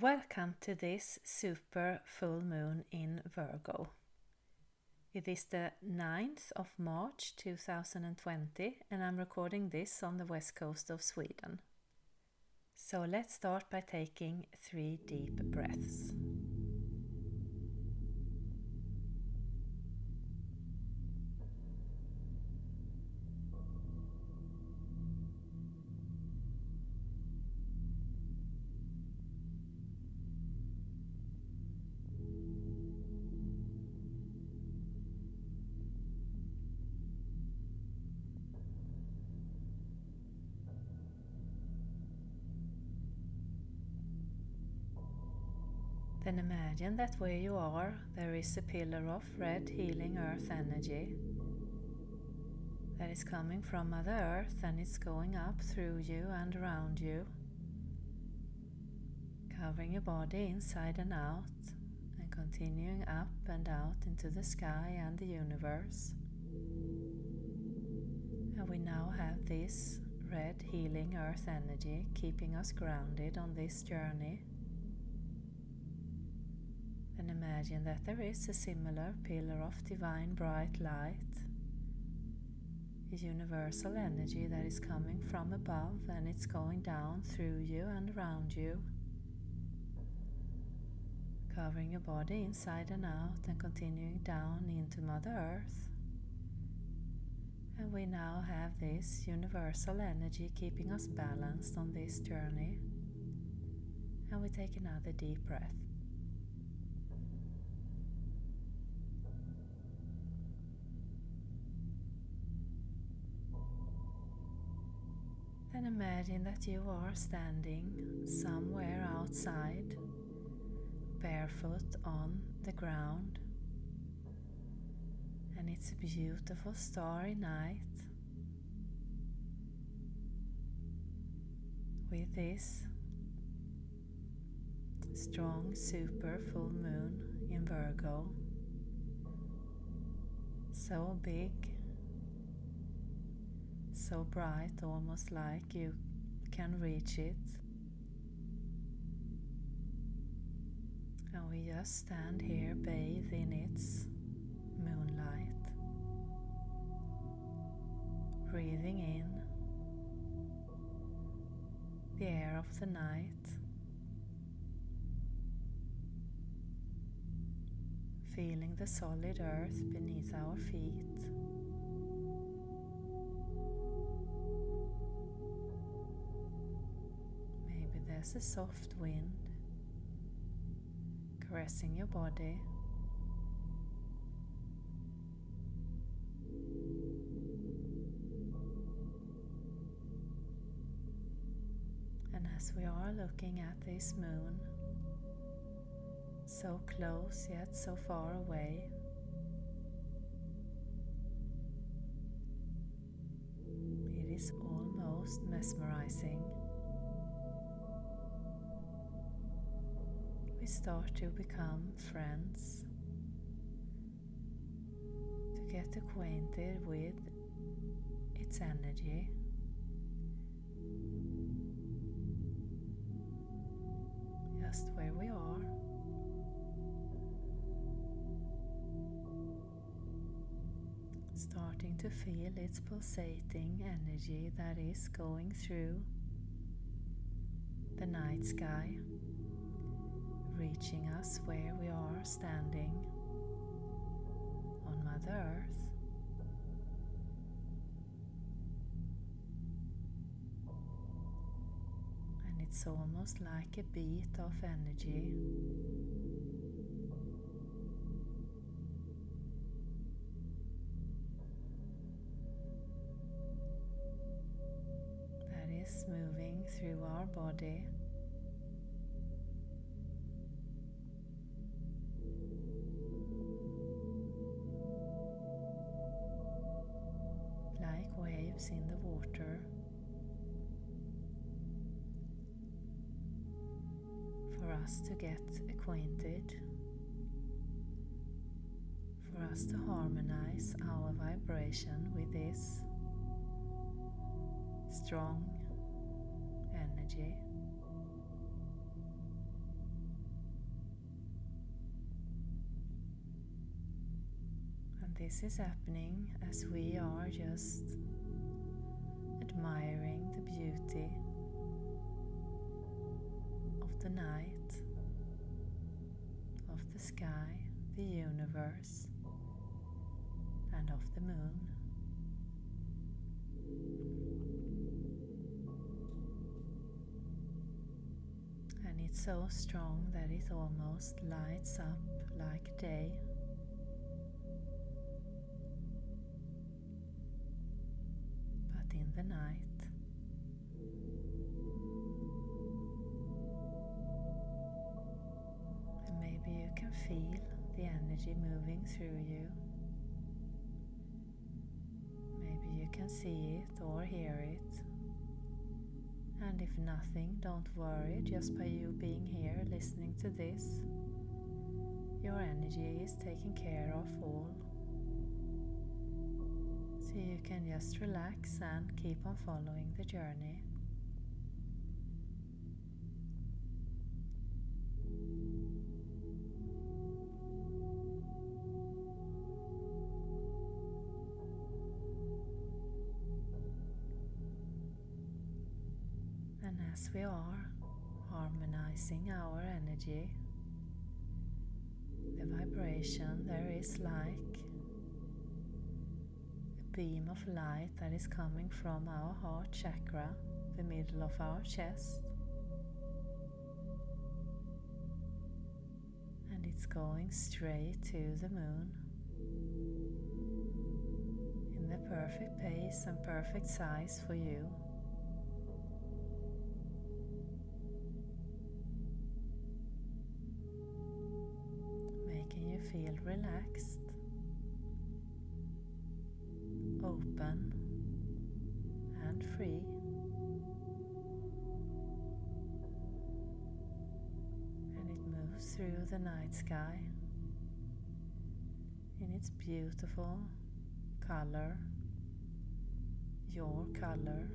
Welcome to this super full moon in Virgo. It is the 9th of March 2020, and I'm recording this on the west coast of Sweden. So let's start by taking three deep breaths. Then imagine that where you are, there is a pillar of red healing earth energy that is coming from Mother Earth and it's going up through you and around you, covering your body inside and out, and continuing up and out into the sky and the universe. And we now have this red healing earth energy keeping us grounded on this journey and imagine that there is a similar pillar of divine bright light, a universal energy that is coming from above and it's going down through you and around you, covering your body inside and out and continuing down into Mother Earth. And we now have this universal energy keeping us balanced on this journey. And we take another deep breath. Then imagine that you are standing somewhere outside, barefoot on the ground, and it's a beautiful starry night with this strong super full moon in Virgo. So big so bright, almost like you can reach it. And we just stand here, bathe in its moonlight, breathing in the air of the night. Feeling the solid earth beneath our feet. There's a soft wind caressing your body. And as we are looking at this moon, so close yet so far away, start to become friends, to get acquainted with its energy. Just where we are. Starting to feel its pulsating energy that is going through the night sky reaching us where we are standing on Mother Earth. And it's almost like a beat of energy. That is moving through our body. us to get acquainted, for us to harmonize our vibration with this strong energy. And this is happening as we are just admiring the beauty the night, of the sky, the universe, and of the moon. And it's so strong that it almost lights up like day. But in the night, can feel the energy moving through you. Maybe you can see it or hear it. And if nothing, don't worry, just by you being here listening to this, your energy is taken care of all. So you can just relax and keep on following the journey. As we are harmonizing our energy, the vibration there is like a beam of light that is coming from our heart chakra, the middle of our chest. And it's going straight to the moon in the perfect pace and perfect size for you. Feel relaxed, open, and free. And it moves through the night sky in its beautiful color, your color.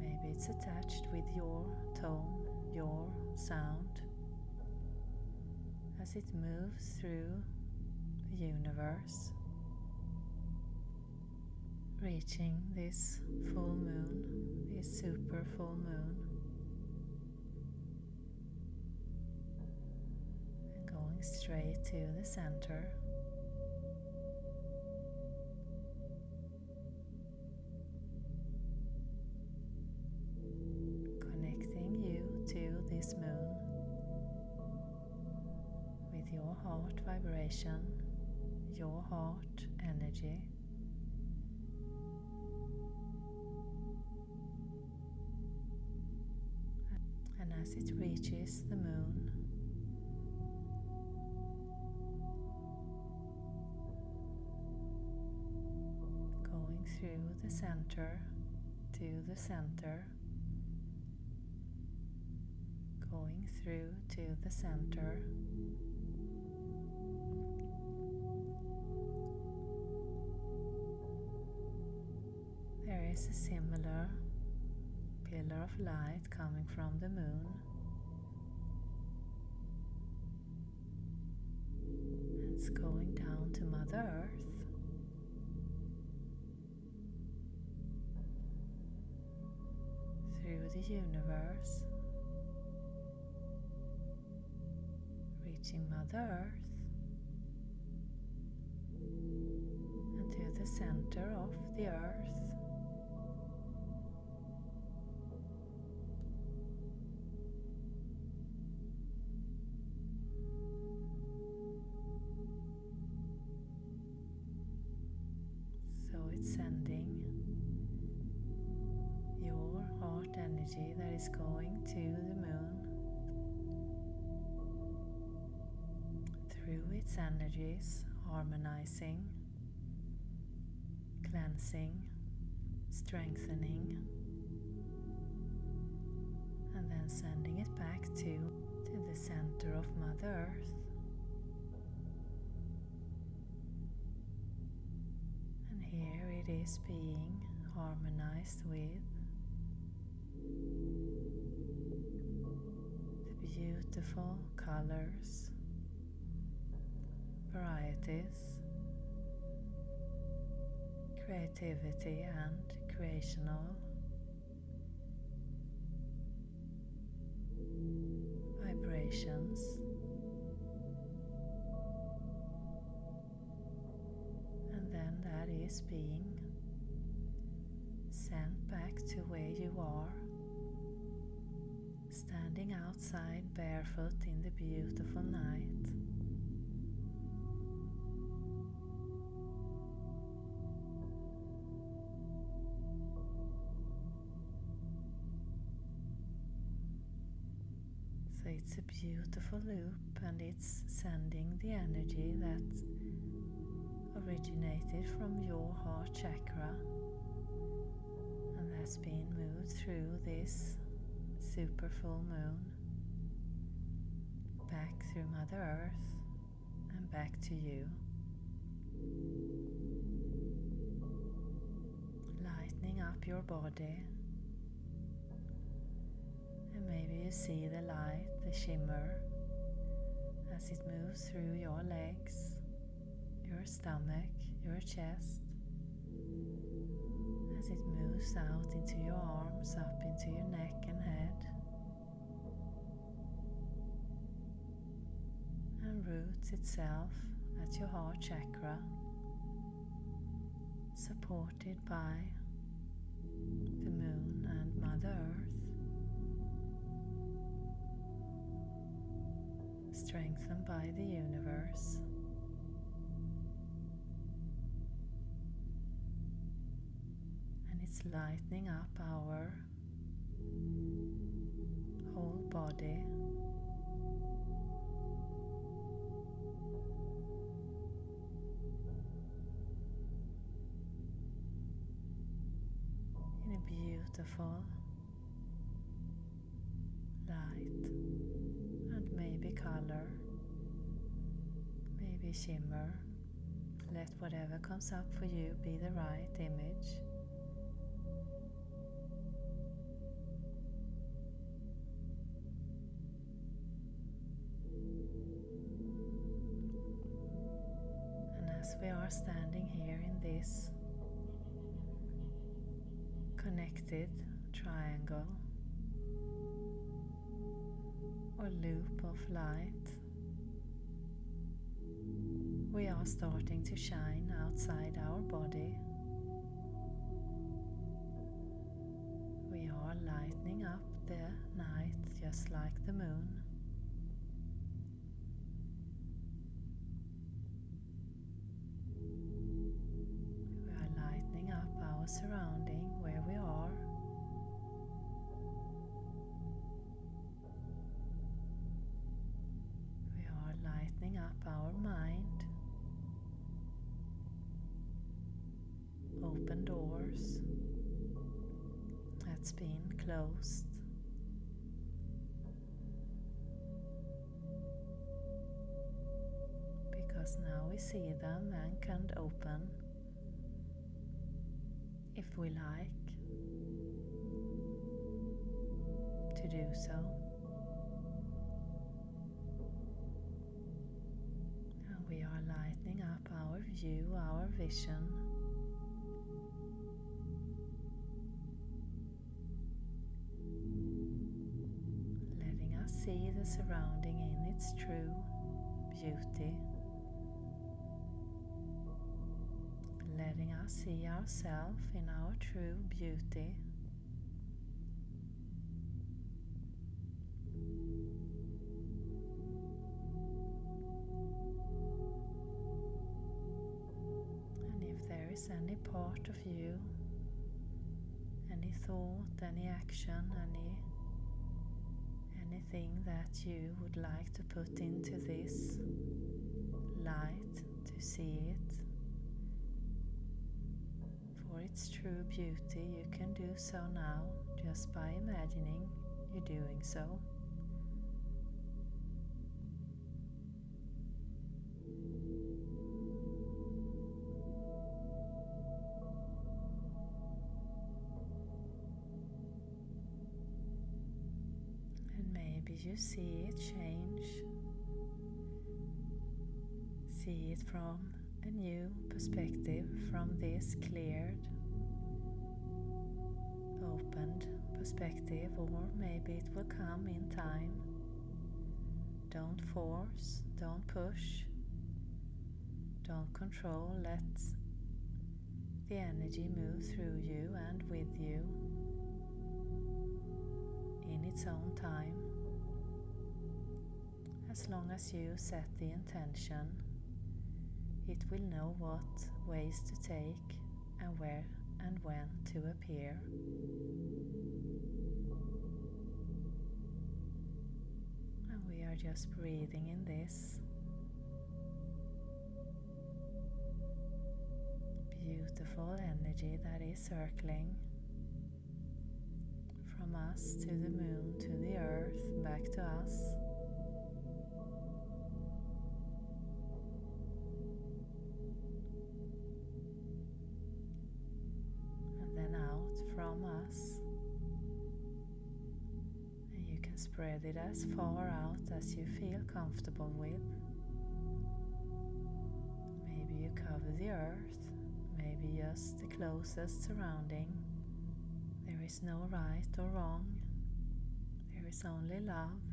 Maybe it's attached with your tone, your sound as it moves through the universe, reaching this full moon, this super full moon, and going straight to the center. Vibration, your heart energy. And as it reaches the moon, going through the center to the center, going through to the center. Is a similar pillar of light coming from the moon. It's going down to Mother Earth. Through the universe, reaching Mother Earth and to the center of the Earth. Energies, harmonizing, cleansing, strengthening, and then sending it back to, to the center of Mother Earth. And here it is being harmonized with the beautiful colors, varieties, creativity, and creational vibrations. And then that is being sent back to where you are, standing outside barefoot in the beautiful night. Beautiful loop and it's sending the energy that originated from your heart chakra and has been moved through this super full moon back through Mother Earth and back to you. Lightening up your body and maybe you see the light, the shimmer, as it moves through your legs, your stomach, your chest, as it moves out into your arms, up into your neck and head, and roots itself at your heart chakra, supported by the moon strengthened by the universe. And it's lightening up our whole body. In a beautiful color, maybe shimmer. Let whatever comes up for you be the right image. And as we are standing here in this connected triangle, or loop of light, we are starting to shine outside our body. We are lightening up the night just like the moon. Been closed. Because now we see them and can open if we like to do so. And we are lightening up our view, our vision. Surrounding in its true beauty. Letting us see ourselves in our true beauty. And if there is any part of you, any thought, any action, any anything that you would like to put into this light to see it for its true beauty, you can do so now just by imagining you doing so. See it change. See it from a new perspective, from this cleared, opened perspective, or maybe it will come in time. Don't force, don't push, don't control, let the energy move through you and with you in its own time. As long as you set the intention, it will know what ways to take and where and when to appear. And we are just breathing in this. Beautiful energy that is circling from us to the moon, to the earth, back to us. Spread it as far out as you feel comfortable with. Maybe you cover the earth, maybe just the closest surrounding. There is no right or wrong, there is only love.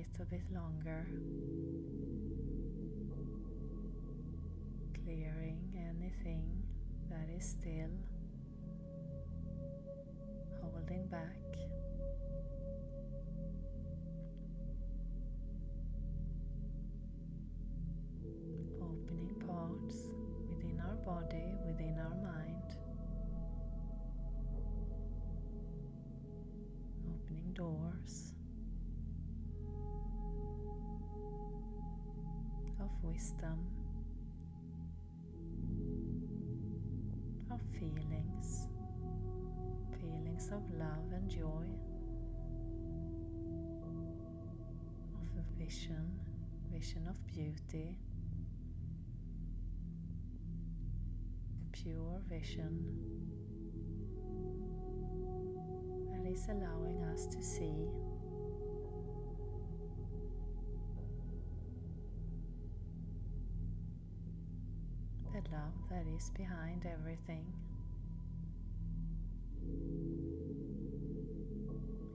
Little bit longer. Clearing anything that is still holding back. Opening parts within our body, within our mind. Opening doors of feelings, feelings of love and joy, of a vision, vision of beauty, pure vision that is allowing us to see the love that is behind everything.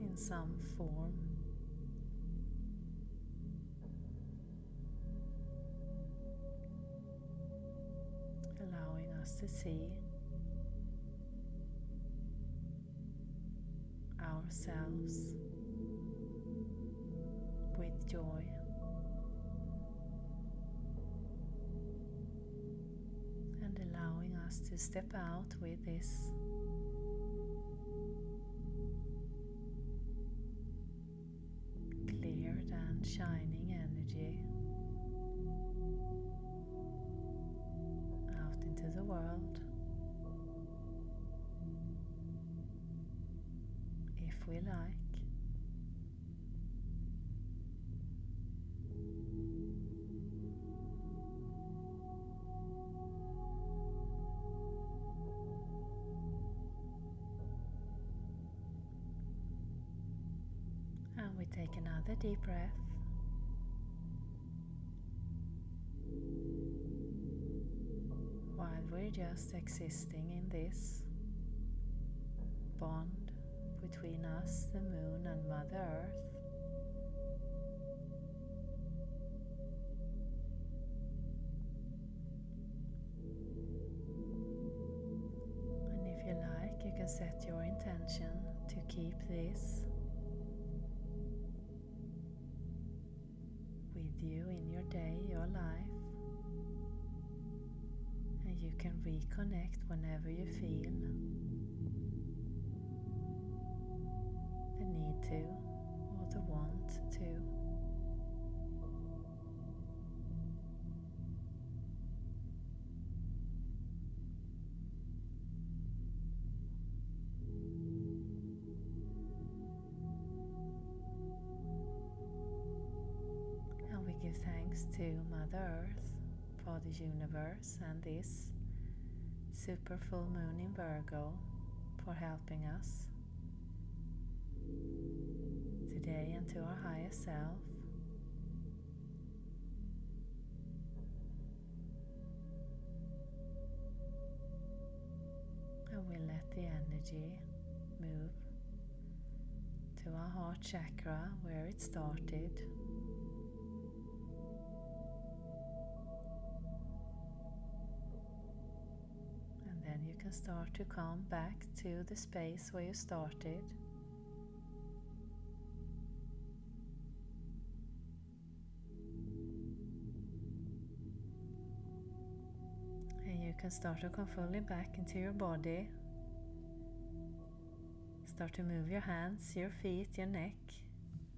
In some form. Allowing us to see ourselves with joy. Us to step out with this cleared and shining energy out into the world. If we like. We take another deep breath. While we're just existing in this bond between us, the moon, and Mother Earth. And if you like, you can set your intention to keep this you in your day, your life. And you can reconnect whenever you feel the need to or the want to. Thanks to Mother Earth for the universe and this super full moon in Virgo for helping us today and to our higher self. And we'll let the energy move to our heart chakra where it started. Can start to come back to the space where you started. And you can start to come fully back into your body Start to move your hands, your feet, your neck.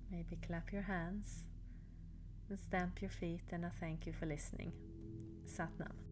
Maybe clap your hands and stamp your feet. And I thank you for listening. Satnam.